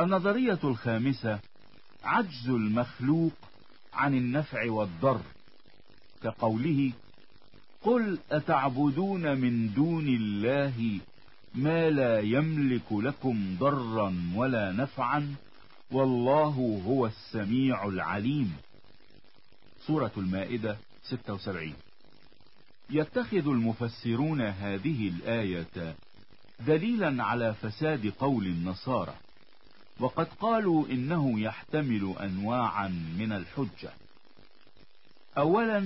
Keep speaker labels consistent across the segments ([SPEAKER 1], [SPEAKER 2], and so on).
[SPEAKER 1] النظرية الخامسة عجز المخلوق عن النفع والضر. كقوله قل أتعبدون من دون الله ما لا يملك لكم ضرا ولا نفعا والله هو السميع العليم. سورة المائدة 76 يتخذ المفسرون هذه الآية دليلا على فساد قول النصارى. وقد قالوا إنه يحتمل أنواعا من الحجة. أولا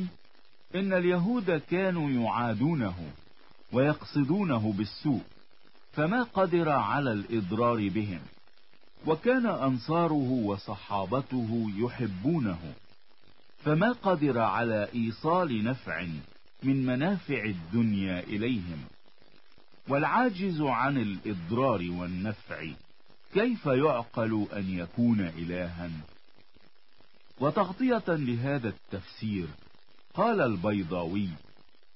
[SPEAKER 1] إن اليهود كانوا يعادونه ويقصدونه بالسوء فما قدر على الإضرار بهم. وكان أنصاره وصحابته يحبونه فما قدر على إيصال نفع من منافع الدنيا إليهم. والعاجز عن الإضرار والنفع كيف يعقل أن يكون إلها؟ وتغطية لهذا التفسير قال البيضاوي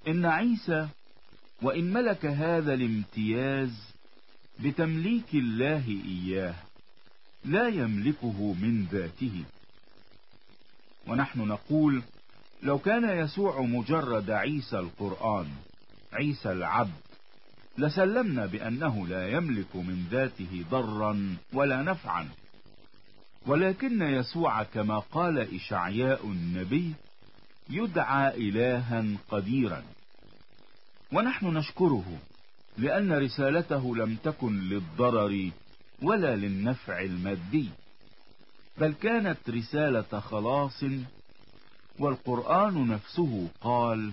[SPEAKER 1] إن عيسى وإن ملك هذا الامتياز بتمليك الله إياه لا يملكه من ذاته. ونحن نقول لو كان يسوع مجرد عيسى القرآن عيسى العبد لسلمنا بأنه لا يملك من ذاته ضرا ولا نفعا. ولكن يسوع كما قال إشعياء النبي يدعى إلها قديرا. ونحن نشكره لأن رسالته لم تكن للضرر ولا للنفع المادي بل كانت رسالة خلاص والقرآن نفسه قال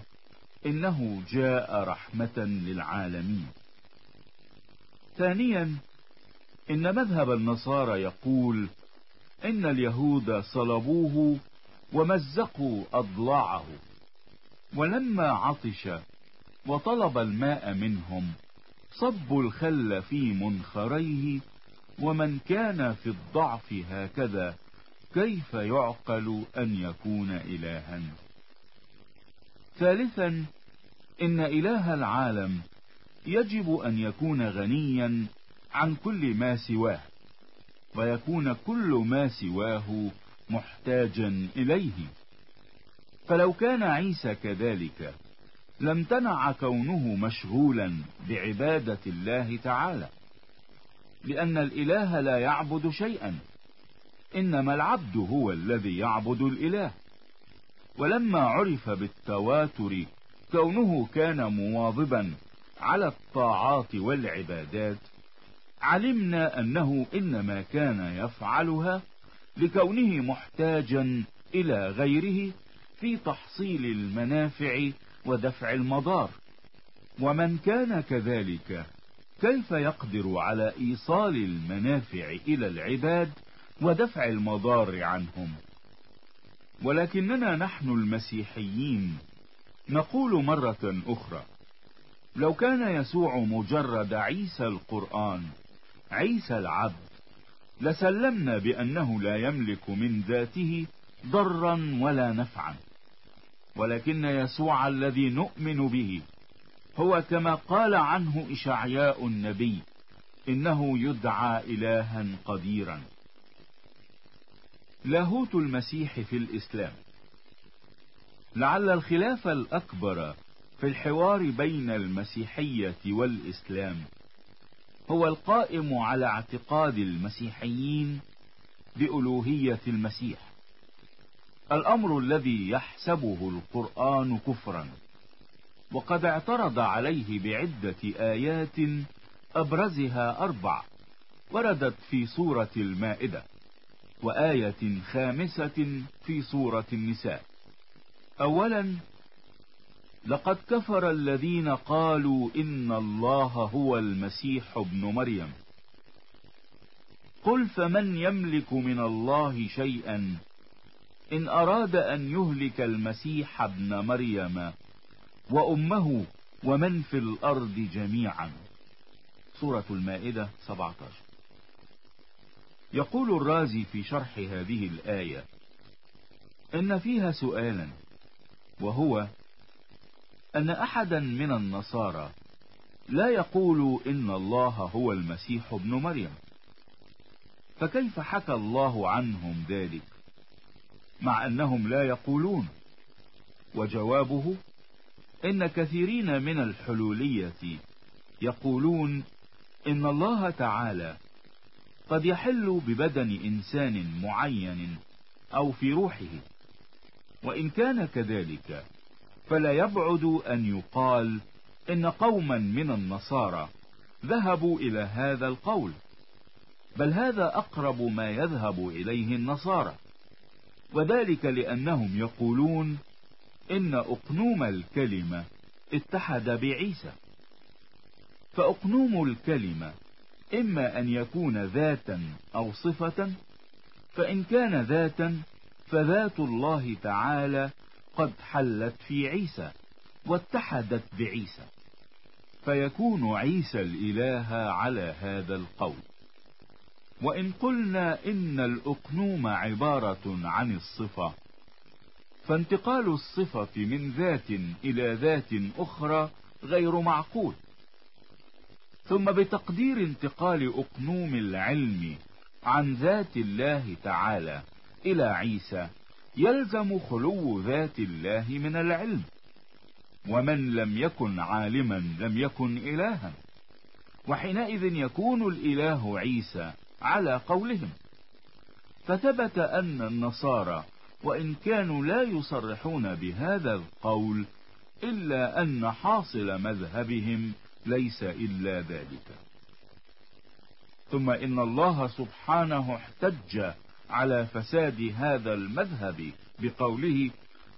[SPEAKER 1] إنه جاء رحمة للعالمين. ثانيا إن مذهب النصارى يقول إن اليهود صلبوه ومزقوا أضلاعه ولما عطش وطلب الماء منهم صبوا الخل في منخريه ومن كان في الضعف هكذا كيف يعقل أن يكون إلها؟ ثالثا إن إله العالم يجب أن يكون غنيا عن كل ما سواه ويكون كل ما سواه محتاجا إليه. فلو كان عيسى كذلك لم تنع كونه مشغولا بعبادة الله تعالى لأن الإله لا يعبد شيئا إنما العبد هو الذي يعبد الإله. ولما عرف بالتواتر كونه كان مواظبا على الطاعات والعبادات علمنا أنه إنما كان يفعلها لكونه محتاجا إلى غيره في تحصيل المنافع ودفع المضار. ومن كان كذلك كيف يقدر على إيصال المنافع إلى العباد ودفع المضار عنهم؟ ولكننا نحن المسيحيين. نقول مرة أخرى لو كان يسوع مجرد عيسى القرآن عيسى العبد لسلمنا بأنه لا يملك من ذاته ضرا ولا نفعا. ولكن يسوع الذي نؤمن به هو كما قال عنه إشعياء النبي إنه يدعى إلها قديرا. لاهوت المسيح في الإسلام. لعل الخلاف الأكبر في الحوار بين المسيحية والإسلام هو القائم على اعتقاد المسيحيين بألوهية المسيح. الأمر الذي يحسبه القرآن كفرا وقد اعترض عليه بعدة آيات أبرزها أربع وردت في سورة المائدة. وآية خامسة في سورة النساء. أولا لقد كفر الذين قالوا إن الله هو المسيح ابن مريم. قل فمن يملك من الله شيئا؟ إن أراد أن يهلك المسيح ابن مريم وأمه ومن في الأرض جميعا. سورة المائدة 17 يقول الرازي في شرح هذه الآية إن فيها سؤالا وهو أن أحدا من النصارى لا يقول إن الله هو المسيح ابن مريم. فكيف حكى الله عنهم ذلك؟ مع أنهم لا يقولون. وجوابه إن كثيرين من الحلولية يقولون إن الله تعالى قد يحل ببدن إنسان معين أو في روحه. وإن كان كذلك فلا يبعد أن يقال إن قوما من النصارى ذهبوا إلى هذا القول بل هذا أقرب ما يذهب إليه النصارى. وذلك لأنهم يقولون إن أقنوم الكلمة اتحد بعيسى. فأقنوم الكلمة إما أن يكون ذاتا أو صفة فإن كان ذاتا فذات الله تعالى قد حلت في عيسى واتحدت بعيسى. فيكون عيسى الإله على هذا القول. وإن قلنا إن الأقنوم عبارة عن الصفة فانتقال الصفة من ذات إلى ذات أخرى غير معقول. ثم بتقدير انتقال أقنوم العلم عن ذات الله تعالى إلى عيسى يلزم خلو ذات الله من العلم. ومن لم يكن عالما لم يكن إلها. وحينئذ يكون الإله عيسى على قولهم. فثبت أن النصارى وإن كانوا لا يصرحون بهذا القول إلا أن حاصل مذهبهم ليس إلا ذلك. ثم إن الله سبحانه احتج على فساد هذا المذهب بقوله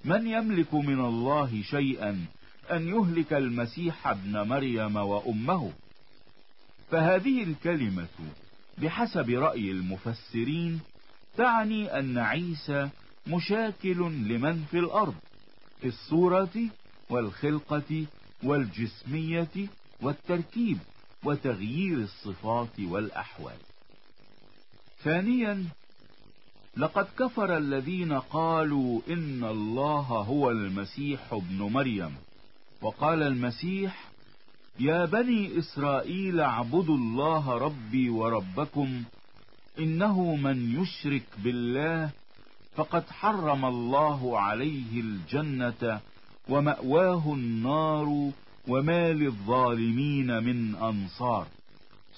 [SPEAKER 1] من يملك من الله شيئا أن يهلك المسيح ابن مريم وأمه؟ فهذه الكلمة بحسب رأي المفسرين تعني أن عيسى مشاكل لمن في الأرض في الصورة والخلقة والجسمية والتركيب وتغيير الصفات والأحوال. ثانيا لقد كفر الذين قالوا إن الله هو المسيح ابن مريم. وقال المسيح يا بني إسرائيل اعبدوا الله ربي وربكم إنه من يشرك بالله فقد حرم الله عليه الجنة ومأواه النار وما للظالمين من أنصار.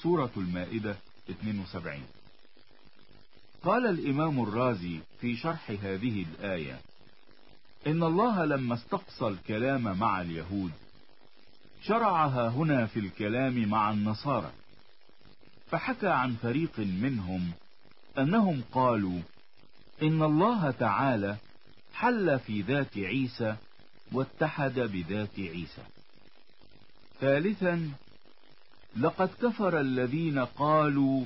[SPEAKER 1] سورة المائدة 72 قال الإمام الرازي في شرح هذه الآية إن الله لما استقصى الكلام مع اليهود شرعها هنا في الكلام مع النصارى. فحكى عن فريق منهم أنهم قالوا إن الله تعالى حل في ذات عيسى واتحد بذات عيسى. ثالثا لقد كفر الذين قالوا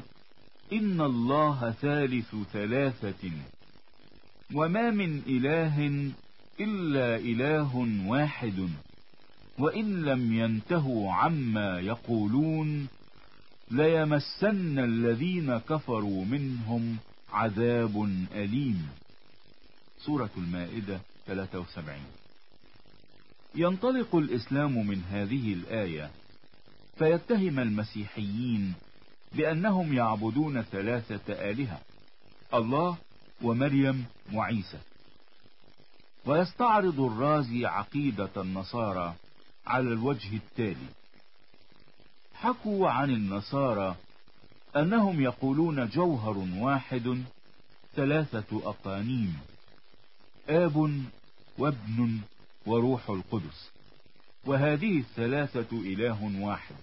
[SPEAKER 1] إن الله ثالث ثلاثة وما من إله إلا إله واحد وإن لم ينتهوا عما يقولون ليمسن الذين كفروا منهم عذاب أليم. سورة المائدة 73 ينطلق الإسلام من هذه الآية فيتهم المسيحيين بأنهم يعبدون ثلاثة آلهة الله ومريم وعيسى. ويستعرض الرازي عقيدة النصارى على الوجه التالي. حكوا عن النصارى أنهم يقولون جوهر واحد ثلاثة أقانيم آب وابن وروح القدس. وهذه الثلاثة إله واحد.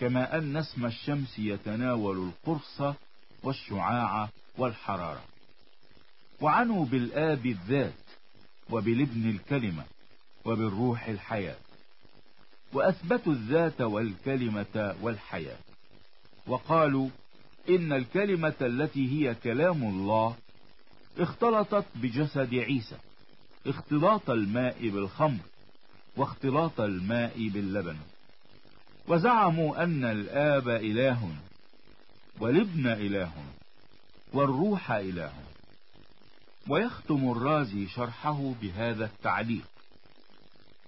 [SPEAKER 1] كما أن اسم الشمس يتناول القرص والشعاع والحرارة. وعنوا بالآب الذات وبالابن الكلمة وبالروح الحياة. وأثبتوا الذات والكلمة والحياة. وقالوا إن الكلمة التي هي كلام الله اختلطت بجسد عيسى. اختلاط الماء بالخمر واختلاط الماء باللبن. وزعموا أن الآب إله والابن إله والروح إله. ويختم الرازي شرحه بهذا التعليق.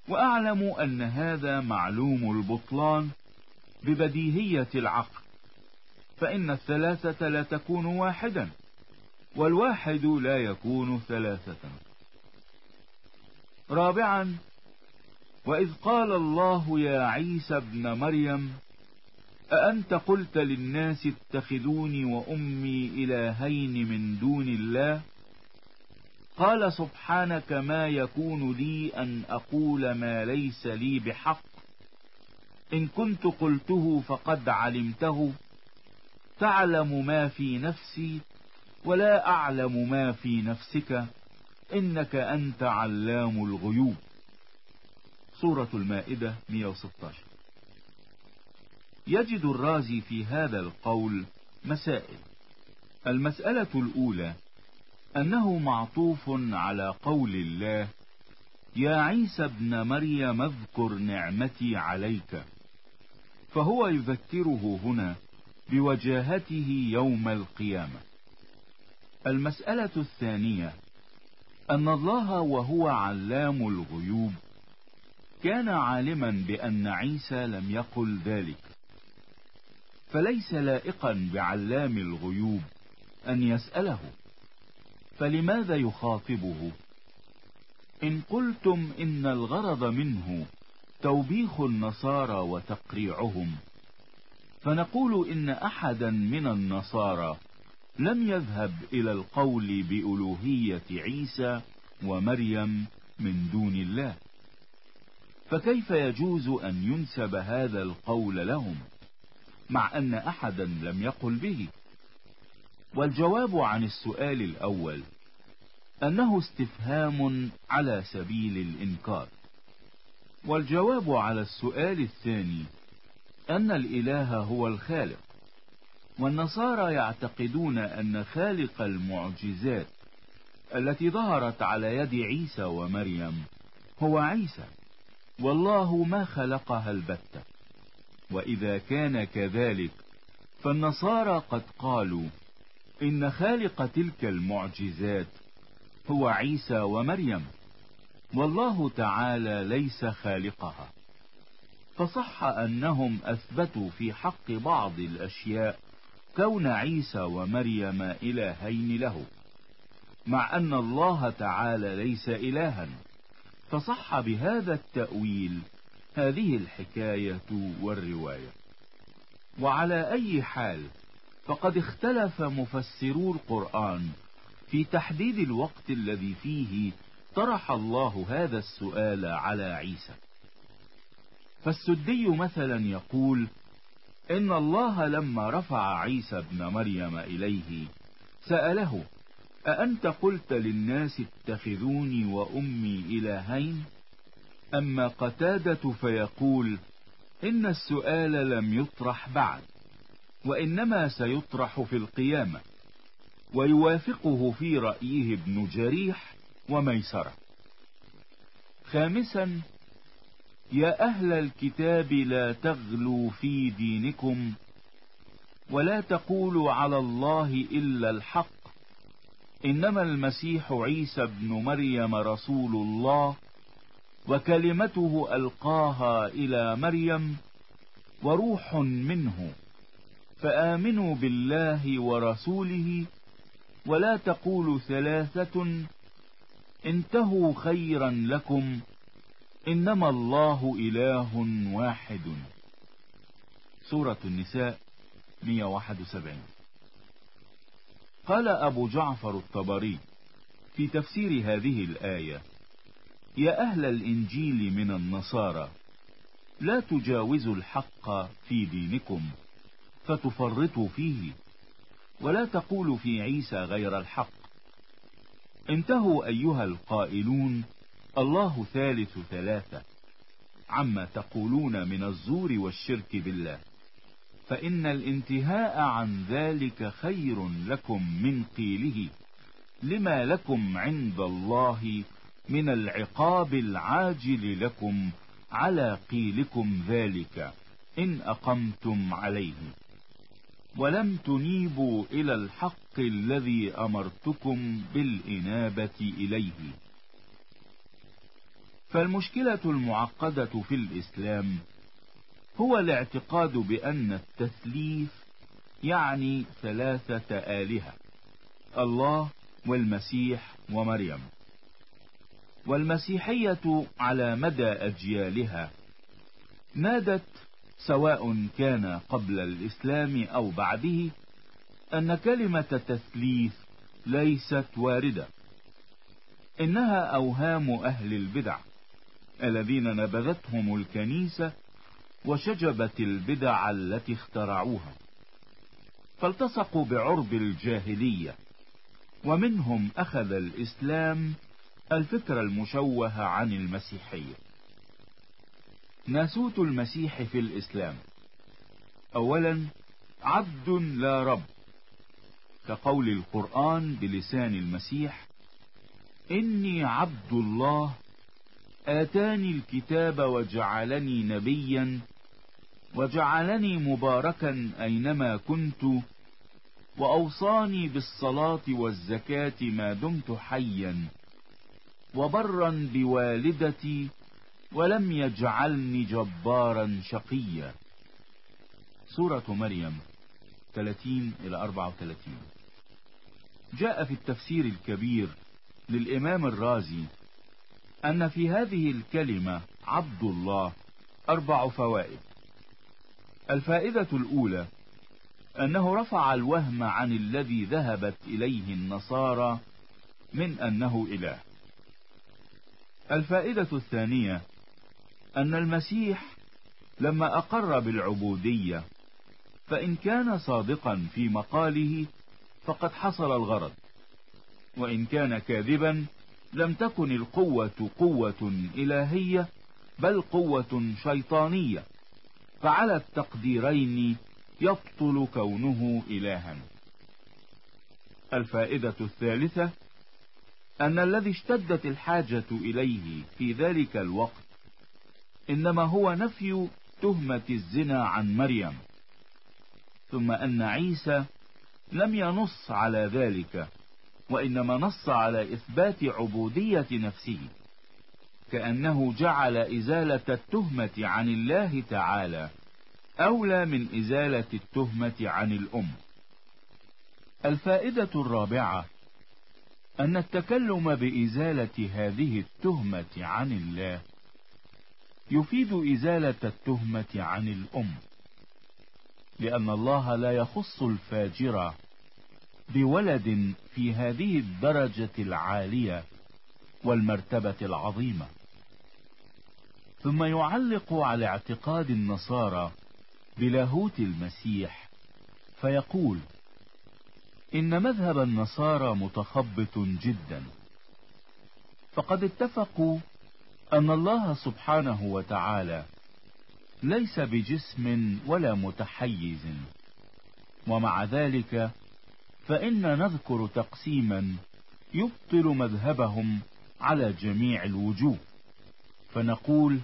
[SPEAKER 1] وأعلم أن هذا معلوم البطلان ببديهية العقل. فإن الثلاثة لا تكون واحدا والواحد لا يكون ثلاثة. رابعا وإذ قال الله يا عيسى ابن مريم أأنت قلت للناس اتخذوني وأمي إلهين من دون الله؟ قال سبحانك ما يكون لي أن أقول ما ليس لي بحق. إن كنت قلته فقد علمته. تعلم ما في نفسي ولا أعلم ما في نفسك. إنك أنت علام الغيوب. سورة المائدة 116 يجد الرازي في هذا القول مسائل. المسألة الأولى أنه معطوف على قول الله يا عيسى ابن مريم اذكر نعمتي عليك. فهو يذكره هنا بوجاهته يوم القيامة. المسألة الثانية أن الله وهو علام الغيوب. كان عالما بأن عيسى لم يقل ذلك. فليس لائقا بعلام الغيوب أن يسأله فلماذا يخاطبه؟ إن قلتم إن الغرض منه توبيخ النصارى وتقريعهم فنقول إن أحدا من النصارى لم يذهب إلى القول بألوهية عيسى ومريم من دون الله. فكيف يجوز أن ينسب هذا القول لهم مع أن أحدا لم يقل به؟ والجواب عن السؤال الأول أنه استفهام على سبيل الإنكار. والجواب على السؤال الثاني أن الإله هو الخالق. والنصارى يعتقدون أن خالق المعجزات التي ظهرت على يد عيسى ومريم هو عيسى والله ما خلقها البتة. وإذا كان كذلك فالنصارى قد قالوا إن خالق تلك المعجزات هو عيسى ومريم والله تعالى ليس خالقها. فصح أنهم أثبتوا في حق بعض الأشياء كون عيسى ومريم إلهين له مع أن الله تعالى ليس إلها. فصح بهذا التأويل هذه الحكاية والرواية. وعلى أي حال فقد اختلف مفسرو القرآن في تحديد الوقت الذي فيه طرح الله هذا السؤال على عيسى. فالسدي مثلا يقول إن الله لما رفع عيسى ابن مريم إليه سأله أأنت قلت للناس اتخذوني وأمي إلهين؟ أما قتادة فيقول إن السؤال لم يطرح بعد وإنما سيطرح في القيامة ويوافقه في رأيه ابن جريح وميسرة. خامسا يا أهل الكتاب لا تغلوا في دينكم ولا تقولوا على الله إلا الحق. إنما المسيح عيسى ابن مريم رسول الله وكلمته ألقاها إلى مريم وروح منه. فآمنوا بالله ورسوله ولا تقولوا ثلاثة انتهوا خيرا لكم. إنما الله إله واحد. سورة النساء 171 قال أبو جعفر الطبري في تفسير هذه الآية يا أهل الإنجيل من النصارى لا تجاوزوا الحق في دينكم فتفرطوا فيه ولا تقولوا في عيسى غير الحق. انتهوا أيها القائلون الله ثالث ثلاثة. عما تقولون من الزور والشرك بالله. فإن الانتهاء عن ذلك خير لكم من قيله. لما لكم عند الله من العقاب العاجل لكم على قيلكم ذلك. إن أقمتم عليه. ولم تنيبوا إلى الحق الذي أمرتكم بالإنابة إليه. فالمشكلة المعقدة في الإسلام هو الاعتقاد بأن التثليث يعني ثلاثة آلهة الله والمسيح ومريم. والمسيحية على مدى أجيالها نادت سواء كان قبل الإسلام أو بعده أن كلمة تثليث ليست واردة إنها أوهام أهل البدع. الذين نبذتهم الكنيسة وشجبت البدع التي اخترعوها فالتصقوا بعرب الجاهلية ومنهم أخذ الإسلام الفكرة المشوهة عن المسيحية. ناسوت المسيح في الإسلام. أولا عبد لا رب كقول القرآن بلسان المسيح إني عبد الله آتاني الكتاب وجعلني نبيا وجعلني مباركا أينما كنت وأوصاني بالصلاة والزكاة ما دمت حيا وبرا بوالدتي ولم يجعلني جبارا شقيا. سورة مريم 30 إلى 34 جاء في التفسير الكبير للإمام الرازي أن في هذه الكلمة عبد الله أربع فوائد. الفائدة الأولى أنه رفع الوهم عن الذي ذهبت إليه النصارى من أنه إله. الفائدة الثانية أن المسيح لما أقر بالعبودية فإن كان صادقا في مقاله فقد حصل الغرض وإن كان كاذبا لم تكن القوة قوة إلهية بل قوة شيطانية. فعلى التقديرين يبطل كونه إلها. الفائدة الثالثة أن الذي اشتدت الحاجة إليه في ذلك الوقت إنما هو نفي تهمة الزنا عن مريم. ثم أن عيسى لم ينص على ذلك. وإنما نص على إثبات عبودية نفسه كأنه جعل إزالة التهمة عن الله تعالى أولى من إزالة التهمة عن الأم. الفائدة الرابعة أن التكلم بإزالة هذه التهمة عن الله يفيد إزالة التهمة عن الأم لأن الله لا يخص الفاجر بولد في هذه الدرجة العالية والمرتبة العظيمة. ثم يعلق على اعتقاد النصارى بلاهوت المسيح فيقول إن مذهب النصارى متخبط جدا. فقد اتفقوا أن الله سبحانه وتعالى ليس بجسم ولا متحيز ومع ذلك فإن نذكر تقسيما يبطل مذهبهم على جميع الوجوه. فنقول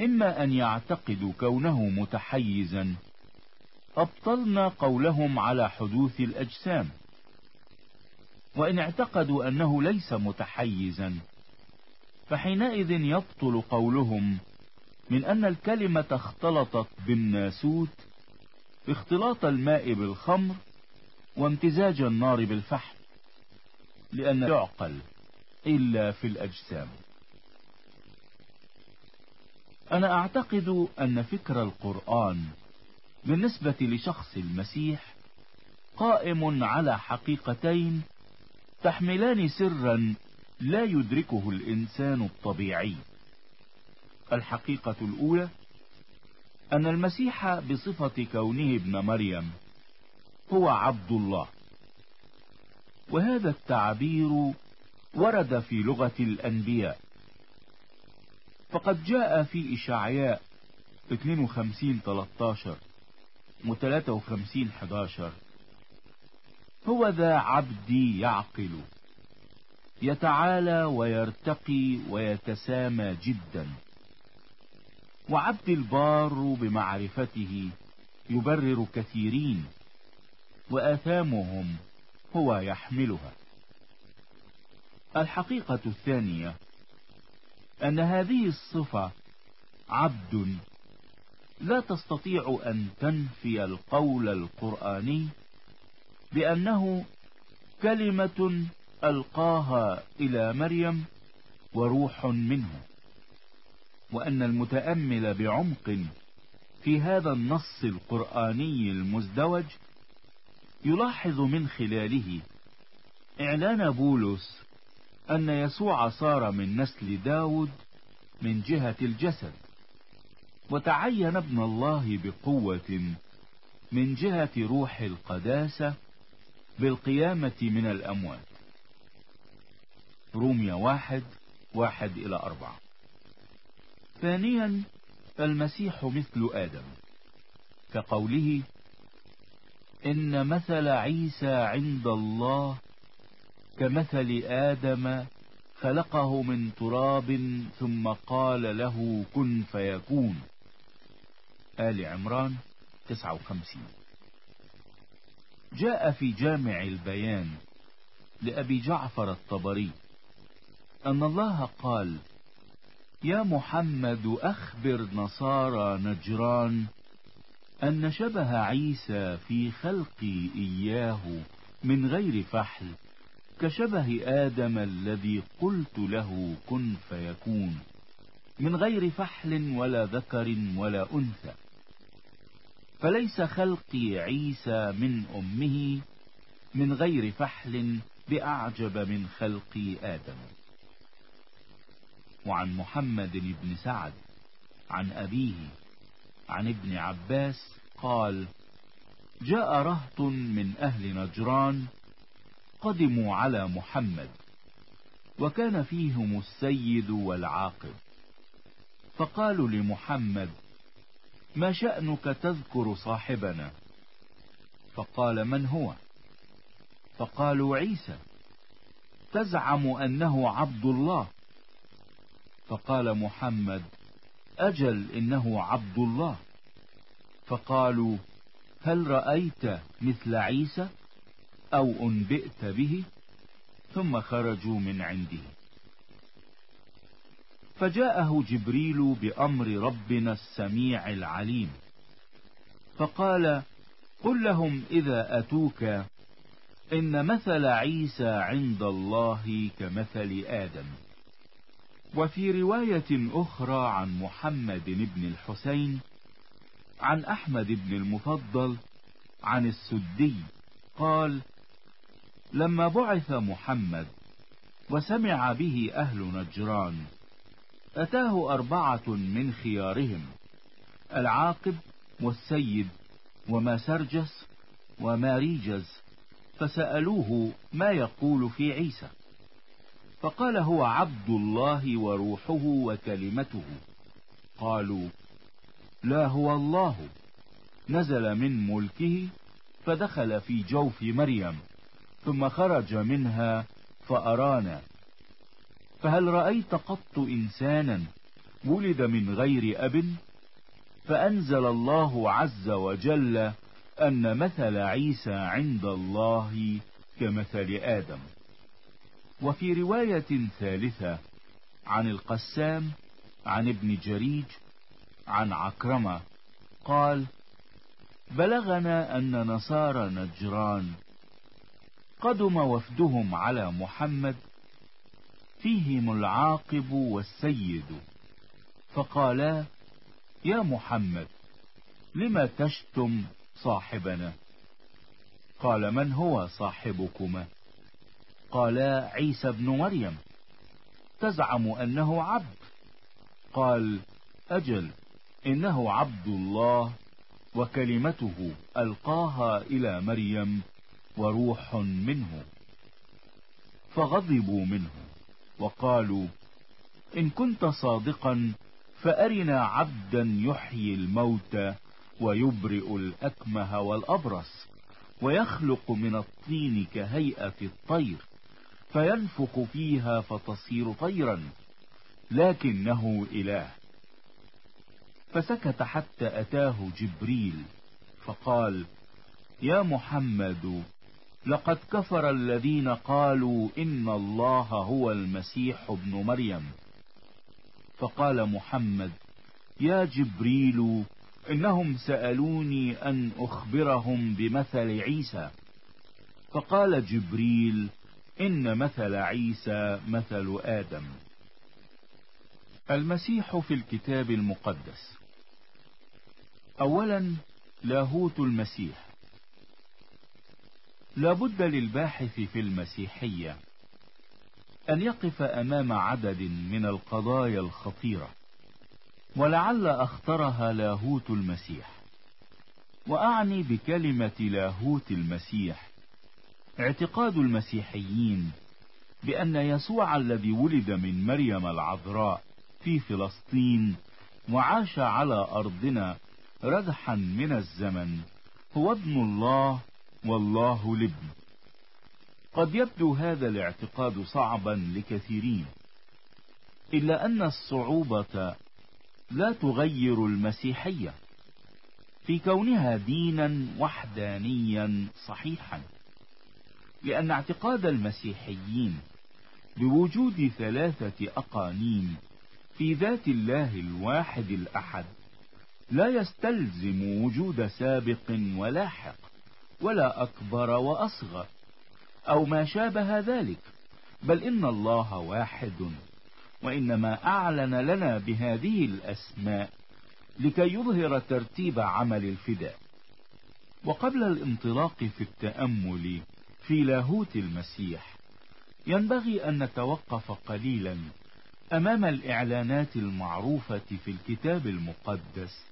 [SPEAKER 1] إما أن يعتقدوا كونه متحيزا أبطلنا قولهم على حدوث الأجسام. وإن اعتقدوا أنه ليس متحيزا فحينئذ يبطل قولهم من أن الكلمة اختلطت بالناسوت اختلاط الماء بالخمر وامتزاج النار بالفحم لأن يعقل إلا في الأجسام. أنا أعتقد أن فكر القرآن بالنسبة لشخص المسيح قائم على حقيقتين تحملان سرا لا يدركه الإنسان الطبيعي. الحقيقة الأولى أن المسيح بصفة كونه ابن مريم هو عبد الله. وهذا التعبير ورد في لغة الأنبياء. فقد جاء في إشعياء 52 13 و 53 11 هو ذا عبدي يعقل. يتعالى ويرتقي ويتسامى جدا. وعبد البار بمعرفته يبرر كثيرين. وآثامهم هو يحملها. الحقيقة الثانية أن هذه الصفة عبد لا تستطيع أن تنفي القول القرآني بأنه كلمة ألقاها إلى مريم وروح منه وأن المتأمل بعمق في هذا النص القرآني المزدوج يلاحظ من خلاله إعلان بولس أن يسوع صار من نسل داود من جهة الجسد وتعين ابن الله بقوة من جهة روح القداسة بالقيامة من الأموات. روميا واحد واحد إلى أربعة. ثانيا المسيح مثل آدم كقوله إن مثل عيسى عند الله كمثل آدم خلقه من تراب ثم قال له كن فيكون. آل عمران 59 جاء في جامع البيان لأبي جعفر الطبري أن الله قال يا محمد أخبر نصارى نجران أن شبه عيسى في خلقي إياه من غير فحل كشبه آدم الذي قلت له كن فيكون من غير فحل ولا ذكر ولا أنثى. فليس خلقي عيسى من أمه من غير فحل بأعجب من خلق آدم. وعن محمد بن سعد عن أبيه عن ابن عباس قال جاء رهط من أهل نجران قدموا على محمد وكان فيهم السيد والعاقب. فقالوا لمحمد ما شأنك تذكر صاحبنا؟ فقال من هو؟ فقالوا عيسى تزعم أنه عبد الله. فقال محمد أجل إنه عبد الله. فقالوا هل رأيت مثل عيسى؟ أو أنبئت به؟ ثم خرجوا من عنده. فجاءه جبريل بأمر ربنا السميع العليم. فقال قل لهم إذا أتوك إن مثل عيسى عند الله كمثل آدم. وفي رواية أخرى عن محمد بن الحسين عن أحمد بن المفضل عن السدي قال لما بعث محمد وسمع به أهل نجران أتاه أربعة من خيارهم العاقب والسيد وما سرجس وماريجز فسألوه ما يقول في عيسى. فقال هو عبد الله وروحه وكلمته. قالوا لا هو الله. نزل من ملكه فدخل في جوف مريم ثم خرج منها فأرانا. فهل رأيت قط إنسانا ولد من غير أب؟ فأنزل الله عز وجل أن مثل عيسى عند الله كمثل آدم. وفي رواية ثالثة عن القسام عن ابن جريج عن عكرمة قال بلغنا أن نصارى نجران قدم وفدهم على محمد فيهم العاقب والسيد. فقالا يا محمد لم تشتم صاحبنا؟ قال من هو صاحبكما؟ قالا عيسى بن مريم تزعم أنه عبد. قال أجل إنه عبد الله وكلمته ألقاها إلى مريم وروح منه. فغضبوا منه وقالوا إن كنت صادقا فأرنا عبدا يحيي الموتى ويبرئ الأكمه والأبرص ويخلق من الطين كهيئة الطير. فينفخ فيها فتصير طيرا لكنه إله. فسكت حتى أتاه جبريل فقال يا محمد لقد كفر الذين قالوا إن الله هو المسيح ابن مريم. فقال محمد يا جبريل إنهم سألوني أن أخبرهم بمثل عيسى. فقال جبريل إن مثل عيسى مثل آدم. المسيح في الكتاب المقدس. أولا لاهوت المسيح. لابد للباحث في المسيحية أن يقف أمام عدد من القضايا الخطيرة ولعل أخطرها لاهوت المسيح. وأعني بكلمة لاهوت المسيح اعتقاد المسيحيين بأن يسوع الذي ولد من مريم العذراء في فلسطين وعاش على أرضنا ردحا من الزمن هو ابن الله والله الابن قد يبدو هذا الاعتقاد صعبا لكثيرين إلا أن الصعوبة لا تغير المسيحية في كونها دينا وحدانيا صحيحا. لأن اعتقاد المسيحيين بوجود ثلاثة أقانيم في ذات الله الواحد الأحد لا يستلزم وجود سابق ولاحق ولا أكبر وأصغر أو ما شابه ذلك بل إن الله واحد وإنما أعلن لنا بهذه الأسماء لكي يظهر ترتيب عمل الفداء. وقبل الانطلاق في التأمل في لاهوت المسيح. ينبغي أن نتوقف قليلا أمام الإعلانات المعروفة في الكتاب المقدس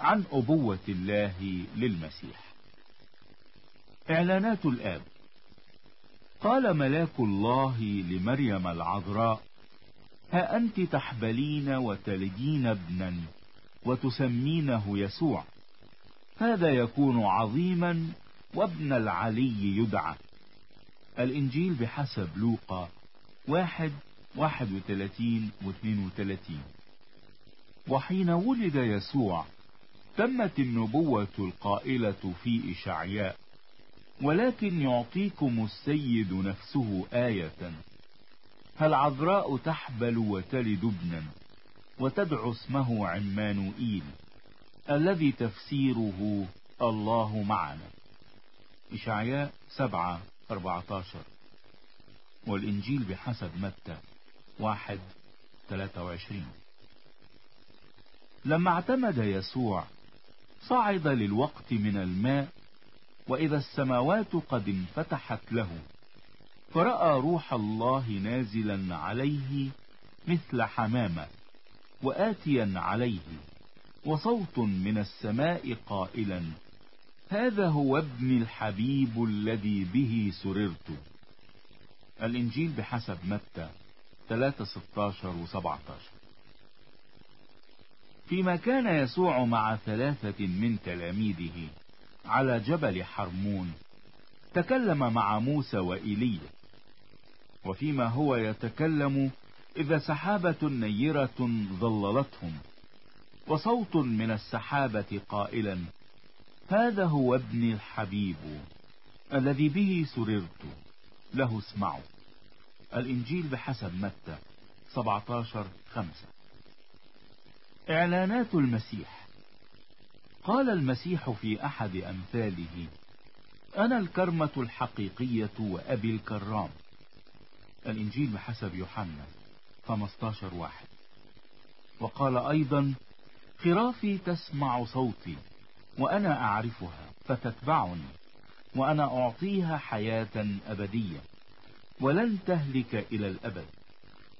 [SPEAKER 1] عن أبوة الله للمسيح. إعلانات الآب. قال ملاك الله لمريم العذراء ها أنت تحبلين وتلدين ابنا وتسمينه يسوع. هذا يكون عظيما وابن العلي يدعى. الإنجيل بحسب لوقا واحد واحد وثلاثين واثنين وثلاثين. وحين ولد يسوع تمت النبوة القائلة في إشعياء ولكن يعطيكم السيد نفسه آية. هل عذراء تحبل وتلد ابنا وتدعو اسمه عمانوئيل الذي تفسيره الله معنا. إشعياء سبعة أربعة والإنجيل بحسب متى؟ واحد ثلاثة وعشرين. لما اعتمد يسوع صعد للوقت من الماء وإذا السماوات قد انفتحت له فرأى روح الله نازلا عليه مثل حمامة وآتيا عليه وصوت من السماء قائلا هذا هو ابن الحبيب الذي به سررت. الإنجيل بحسب متى 3 16 و 17 فيما كان يسوع مع ثلاثة من تلاميذه على جبل حرمون تكلم مع موسى وإيليا. وفيما هو يتكلم إذا سحابة نيرة ظللتهم وصوت من السحابة قائلا هذا هو ابن الحبيب الذي به سررت. له اسمعوا. الإنجيل بحسب متى؟ 17 خمسة. إعلانات المسيح. قال المسيح في أحد أمثاله أنا الكرمة الحقيقية وأبي الكرام. الإنجيل بحسب يوحنا 15 واحد. وقال أيضا خرافي تسمع صوتي. وأنا أعرفها فتتبعني وأنا أعطيها حياة أبدية. ولن تهلك إلى الأبد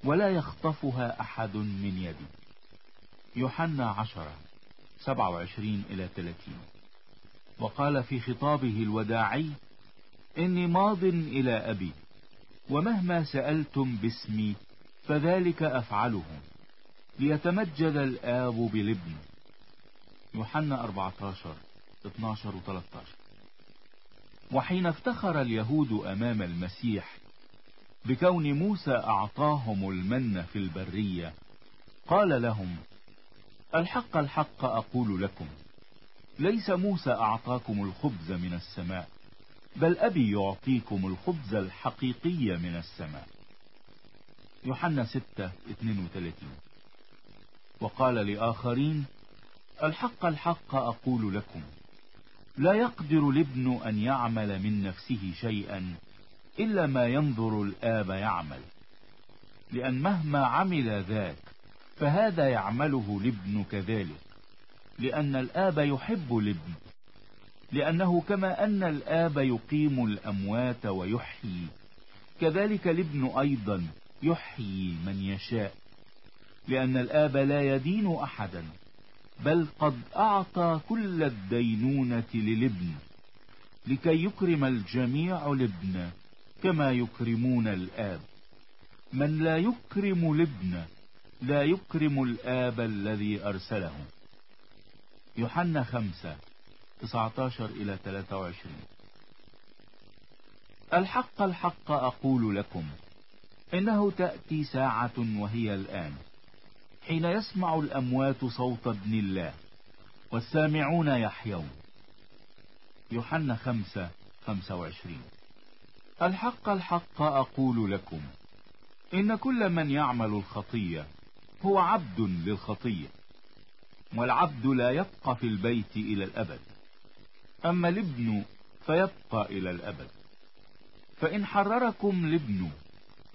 [SPEAKER 1] ولا يخطفها أحد من يدي. يوحنا عشرة سبعة وعشرين إلى ثلاثين. وقال في خطابه الوداعي إني ماض إلى أبي ومهما سألتم باسمي فذلك أفعله. ليتمجد الآب بالابن يوحنا 14 12 و 13 وحين افتخر اليهود أمام المسيح بكون موسى أعطاهم المن في البرية قال لهم الحق الحق أقول لكم ليس موسى أعطاكم الخبز من السماء بل أبي يعطيكم الخبز الحقيقي من السماء. يوحنا 6 32 وقال لآخرين الحق الحق أقول لكم لا يقدر الابن أن يعمل من نفسه شيئا إلا ما ينظر الآب يعمل لأن مهما عمل ذاك فهذا يعمله الابن كذلك لأن الآب يحب الابن لأنه كما أن الآب يقيم الأموات ويحيي كذلك الابن أيضا يحيي من يشاء لأن الآب لا يدين أحدا. بل قد أعطى كل الدينونة للابن لكي يكرم الجميع الابن كما يكرمون الآب. من لا يكرم الابن لا يكرم الآب الذي أرسله. يوحنا خمسة 19 إلى 23 الحق الحق أقول لكم إنه تأتي ساعة وهي الآن. حين يسمع الأموات صوت ابن الله والسامعون يحيون. يوحنا خمسة خمسة وعشرين. الحق الحق أقول لكم إن كل من يعمل الخطية هو عبد للخطية والعبد لا يبقى في البيت إلى الأبد. أما الابن فيبقى إلى الأبد. فإن حرركم الابن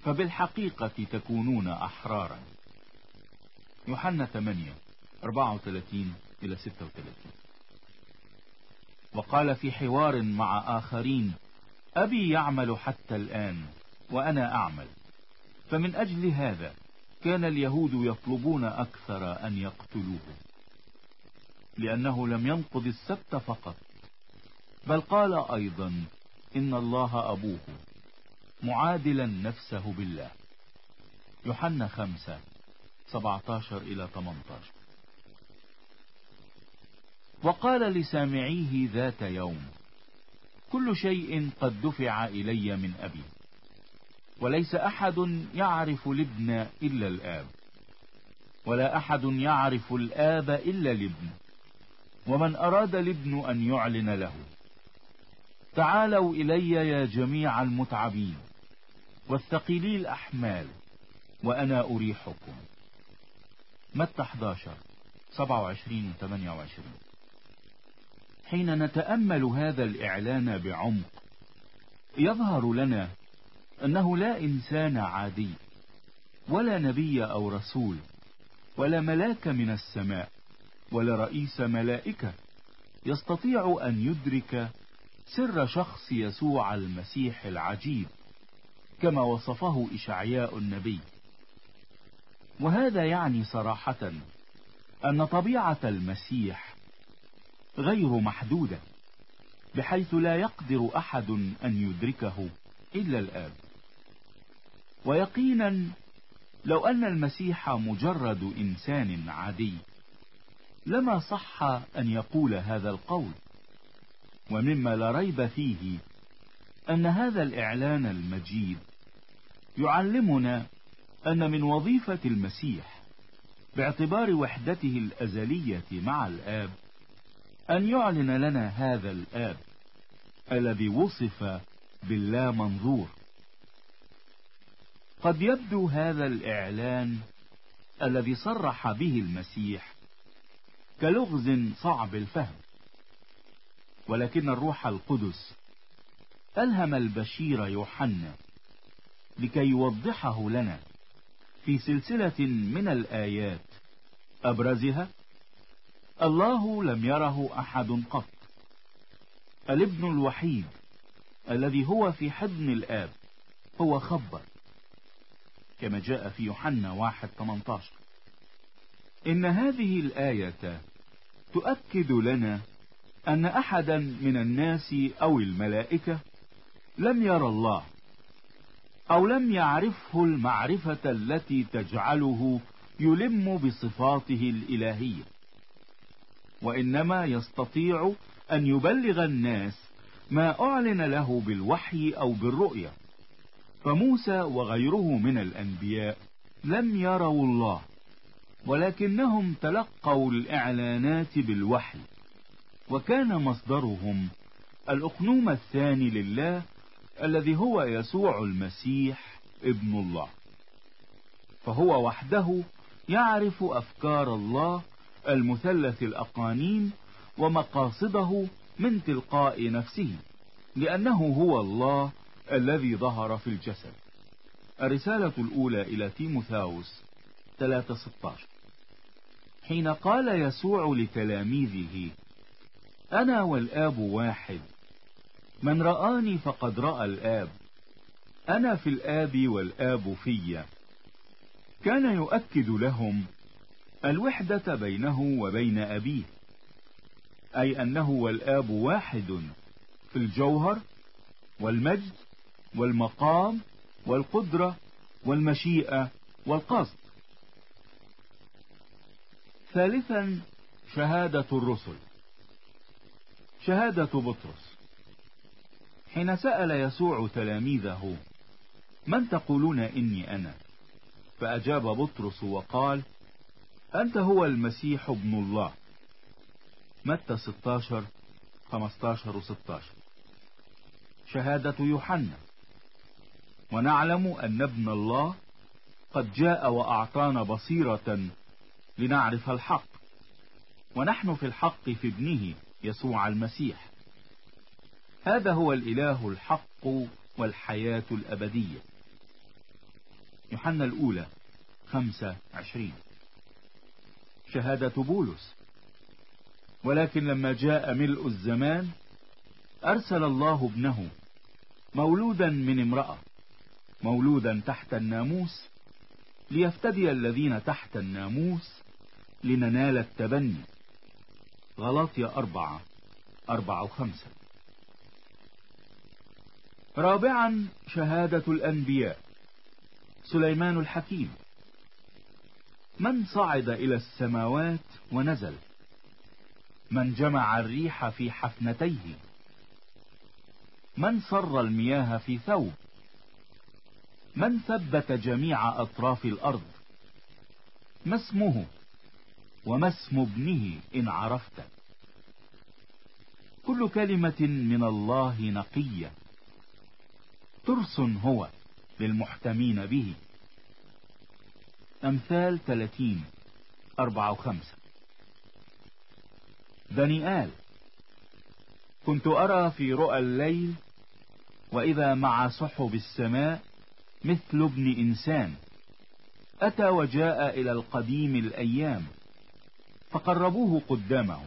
[SPEAKER 1] فبالحقيقة تكونون أحرارا. يوحنا 8 34 إلى 36 وقال في حوار مع آخرين أبي يعمل حتى الآن وأنا أعمل. فمن أجل هذا كان اليهود يطلبون أكثر أن يقتلوه لأنه لم ينقض السبت فقط. بل قال أيضا إن الله أبوه معادلا نفسه بالله. يوحنا خمسة 17 إلى 18 وقال لسامعيه ذات يوم كل شيء قد دفع إلي من أبي وليس أحد يعرف الابن إلا الآب ولا أحد يعرف الآب إلا الابن ومن أراد الابن أن يعلن له. تعالوا إلي يا جميع المتعبين والثقيلي الأحمال وأنا أريحكم. متى 11 27 و 28 حين نتأمل هذا الإعلان بعمق يظهر لنا أنه لا إنسان عادي ولا نبي أو رسول ولا ملاك من السماء ولا رئيس ملائكة يستطيع أن يدرك سر شخص يسوع المسيح العجيب كما وصفه إشعياء النبي. وهذا يعني صراحة أن طبيعة المسيح غير محدودة بحيث لا يقدر أحد أن يدركه إلا الآب. ويقينا لو أن المسيح مجرد إنسان عادي لما صح أن يقول هذا القول ومما لا ريب فيه أن هذا الإعلان المجيد يعلمنا أن من وظيفة المسيح باعتبار وحدته الأزلية مع الآب أن يعلن لنا هذا الآب الذي وصف باللا منظور قد يبدو هذا الإعلان الذي صرح به المسيح كلغز صعب الفهم ولكن الروح القدس ألهم البشير يوحنا لكي يوضحه لنا في سلسلة من الآيات. أبرزها الله لم يره أحد قط. الابن الوحيد الذي هو في حضن الآب هو خبر كما جاء في يوحنا واحد 18 إن هذه الآية تؤكد لنا أن أحدا من الناس أو الملائكة لم يرى الله أو لم يعرفه المعرفة التي تجعله يلم بصفاته الإلهية. وإنما يستطيع أن يبلغ الناس ما أعلن له بالوحي أو بالرؤية. فموسى وغيره من الأنبياء لم يروا الله ولكنهم تلقوا الإعلانات بالوحي. وكان مصدرهم الأقنوم الثاني لله الذي هو يسوع المسيح ابن الله. فهو وحده يعرف أفكار الله المثلث الأقانيم ومقاصده من تلقاء نفسه لأنه هو الله الذي ظهر في الجسد. الرسالة الأولى إلى تيموثاوس 3:16 حين قال يسوع لتلاميذه أنا والآب واحد من رآني فقد رأى الآب. أنا في الآب والآب في. كان يؤكد لهم الوحدة بينه وبين أبيه أي أنه والآب واحد في الجوهر والمجد والمقام والقدرة والمشيئة والقصد. ثالثا شهادة الرسل. شهادة بطرس. حين سأل يسوع تلاميذه من تقولون إني أنا؟ فأجاب بطرس وقال أنت هو المسيح ابن الله. متى 16 15 و 16 شهادة يوحنا. ونعلم أن ابن الله قد جاء وأعطانا بصيرة لنعرف الحق. ونحن في الحق في ابنه يسوع المسيح. هذا هو الإله الحق والحياة الأبدية. يوحنا الأولى خمسة عشرين. شهادة بولس. ولكن لما جاء ملء الزمان أرسل الله ابنه مولودا من امرأة مولودا تحت الناموس ليفتدي الذين تحت الناموس لننال التبني. غلطية أربعة أربعة وخمسة. رابعا شهادة الأنبياء. سليمان الحكيم. من صعد إلى السماوات ونزل. من جمع الريح في حفنتيه. من صر المياه في ثوب. من ثبت جميع أطراف الأرض. ما اسمه وما اسم ابنه إن عرفت كل كلمة من الله نقية. ترس هو للمحتمين به. أمثال ثلاثين أربعة وخمسة. بني آل كنت أرى في رؤى الليل وإذا مع سحب السماء مثل ابن إنسان. أتى وجاء إلى القديم الأيام فقربوه قدامه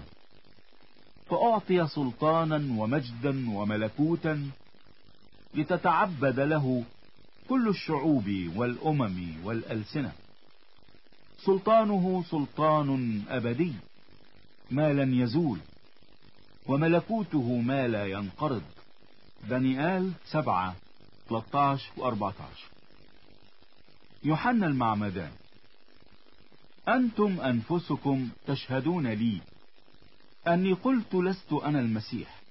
[SPEAKER 1] فأعطي سلطانا ومجدا وملكوتا لتتعبد له كل الشعوب والأمم والألسنة. سلطانه سلطان أبدي ما لن يزول وملكوته ما لا ينقرض. آل سبعة 13 و 14 يوحنا المعمدان أنتم أنفسكم تشهدون لي. أني قلت لست أنا المسيح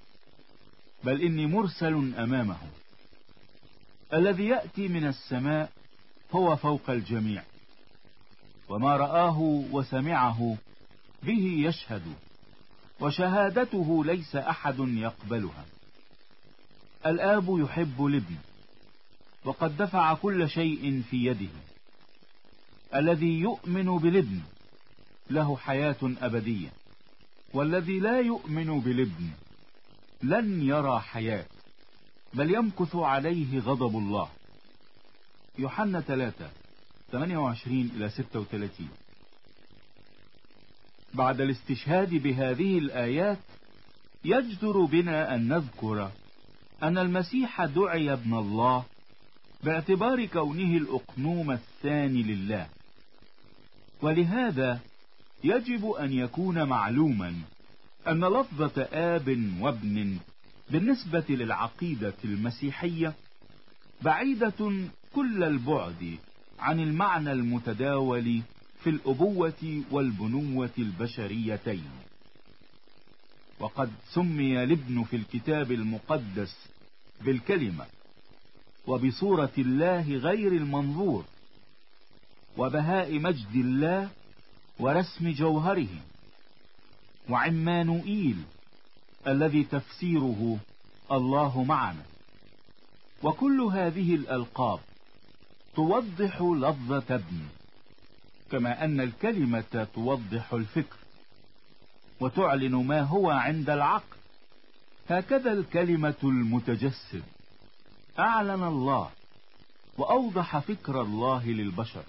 [SPEAKER 1] بل إني مرسل أمامه. الذي يأتي من السماء هو فوق الجميع وما رآه وسمعه به يشهد وشهادته ليس أحد يقبلها. الآب يحب الابن وقد دفع كل شيء في يده. الذي يؤمن بالابن له حياة أبدية والذي لا يؤمن بالابن لن يرى حياة. بل يمكث عليه غضب الله. يوحنا 3 28 إلى 36 بعد الاستشهاد بهذه الآيات يجدر بنا أن نذكر أن المسيح دعي ابن الله باعتبار كونه الأقنوم الثاني لله. ولهذا يجب أن يكون معلوما أن لفظة آب وابن بالنسبة للعقيدة المسيحية بعيدة كل البعد عن المعنى المتداول في الأبوة والبنوة البشريتين. وقد سمي الابن في الكتاب المقدس بالكلمة وبصورة الله غير المنظور وبهاء مجد الله ورسم جوهره وعمانوئيل الذي تفسيره الله معنا. وكل هذه الألقاب توضح لفظة ابن كما أن الكلمة توضح الفكر وتعلن ما هو عند العقل. هكذا الكلمة المتجسد. أعلن الله وأوضح فكر الله للبشر.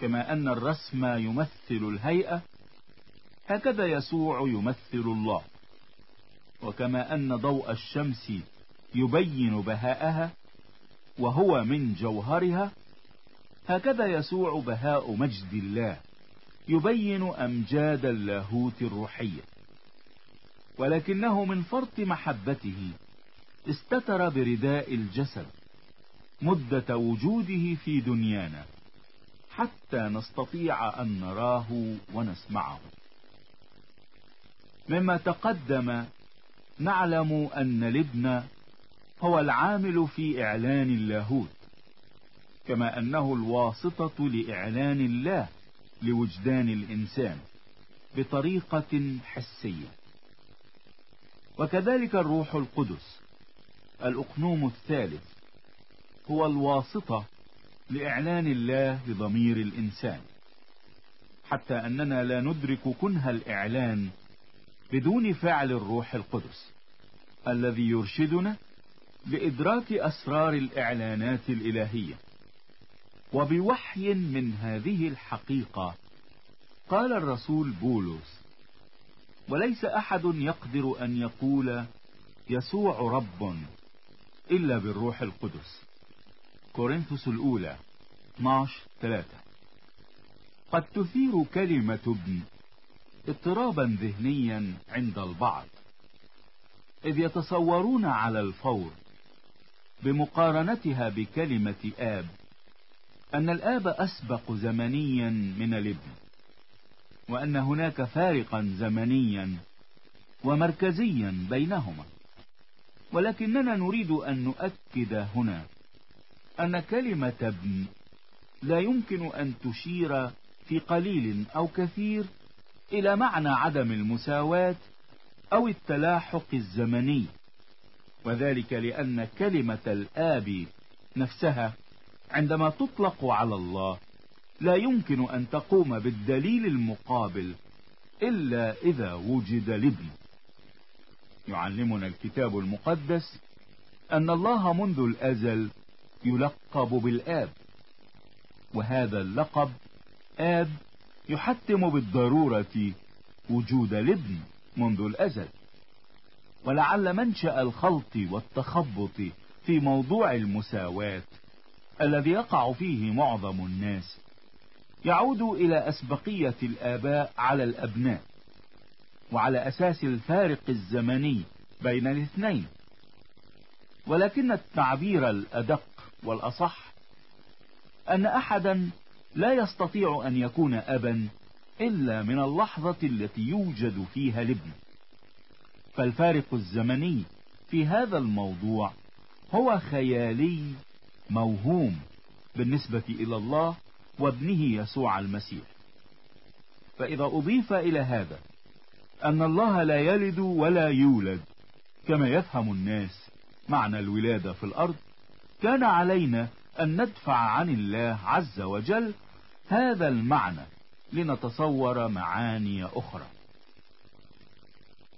[SPEAKER 1] كما أن الرسم يمثل الهيئة هكذا يسوع يمثل الله. وكما أن ضوء الشمس يبين بهاءها وهو من جوهرها هكذا يسوع بهاء مجد الله يبين أمجاد اللاهوت الروحية ولكنه من فرط محبته استتر برداء الجسد مدة وجوده في دنيانا حتى نستطيع أن نراه ونسمعه. مما تقدم نعلم أن الابن هو العامل في إعلان اللاهوت كما أنه الواسطة لإعلان الله لوجدان الإنسان بطريقة حسية. وكذلك الروح القدس الأقنوم الثالث هو الواسطة لإعلان الله لضمير الإنسان. حتى أننا لا ندرك كنه الإعلان بدون فعل الروح القدس الذي يرشدنا لإدراك أسرار الإعلانات الإلهية. وبوحي من هذه الحقيقة قال الرسول بولس وليس أحد يقدر أن يقول يسوع رب إلا بالروح القدس. كورنثوس الأولى 12 3 قد تثير كلمة ابن اضطرابا ذهنيا عند البعض. إذ يتصورون على الفور بمقارنتها بكلمة آب أن الآب أسبق زمنيا من الابن وأن هناك فارقا زمنيا ومركزيا بينهما. ولكننا نريد أن نؤكد هنا أن كلمة ابن لا يمكن أن تشير في قليل أو كثير إلى معنى عدم المساواة أو التلاحق الزمني وذلك لأن كلمة الآب نفسها عندما تطلق على الله لا يمكن أن تقوم بالدليل المقابل إلا إذا وجد الابن يعلمنا الكتاب المقدس أن الله منذ الأزل يلقب بالآب وهذا اللقب آب يحتم بالضرورة وجود الابن منذ الأزل. ولعل منشأ الخلط والتخبط في موضوع المساواة الذي يقع فيه معظم الناس يعود إلى أسبقية الآباء على الأبناء وعلى أساس الفارق الزمني بين الاثنين. ولكن التعبير الأدق والأصح أن أحدا لا يستطيع أن يكون أبا إلا من اللحظة التي يوجد فيها الابن. فالفارق الزمني في هذا الموضوع هو خيالي موهوم بالنسبة إلى الله وابنه يسوع المسيح. فإذا أضيف إلى هذا أن الله لا يلد ولا يولد كما يفهم الناس معنى الولادة في الأرض كان علينا أن ندفع عن الله عز وجل هذا المعنى لنتصور معاني أخرى.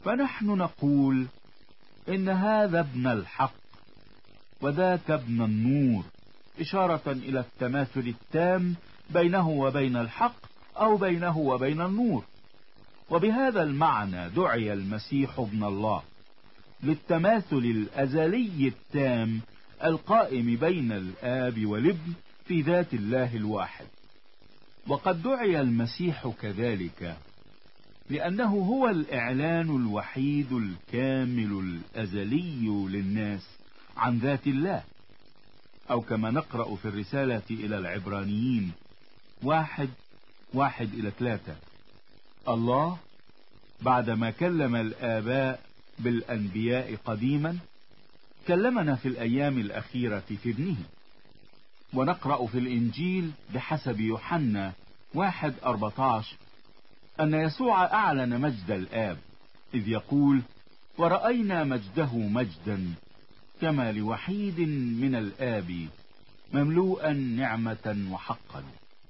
[SPEAKER 1] فنحن نقول إن هذا ابن الحق وذاك ابن النور إشارة إلى التماثل التام بينه وبين الحق أو بينه وبين النور. وبهذا المعنى دعي المسيح ابن الله للتماثل الأزلي التام القائم بين الآب والابن في ذات الله الواحد. وقد دعي المسيح كذلك لأنه هو الإعلان الوحيد الكامل الأزلي للناس عن ذات الله. أو كما نقرأ في الرسالة إلى العبرانيين واحد واحد إلى ثلاثة. الله بعدما كلم الآباء بالأنبياء قديما كلمنا في الأيام الأخيرة في ابنه ونقرأ في الإنجيل بحسب يوحنا واحد أربعتاش أن يسوع أعلن مجد الآب إذ يقول ورأينا مجده مجدا كما لوحيد من الآب مملوءا نعمة وحقا.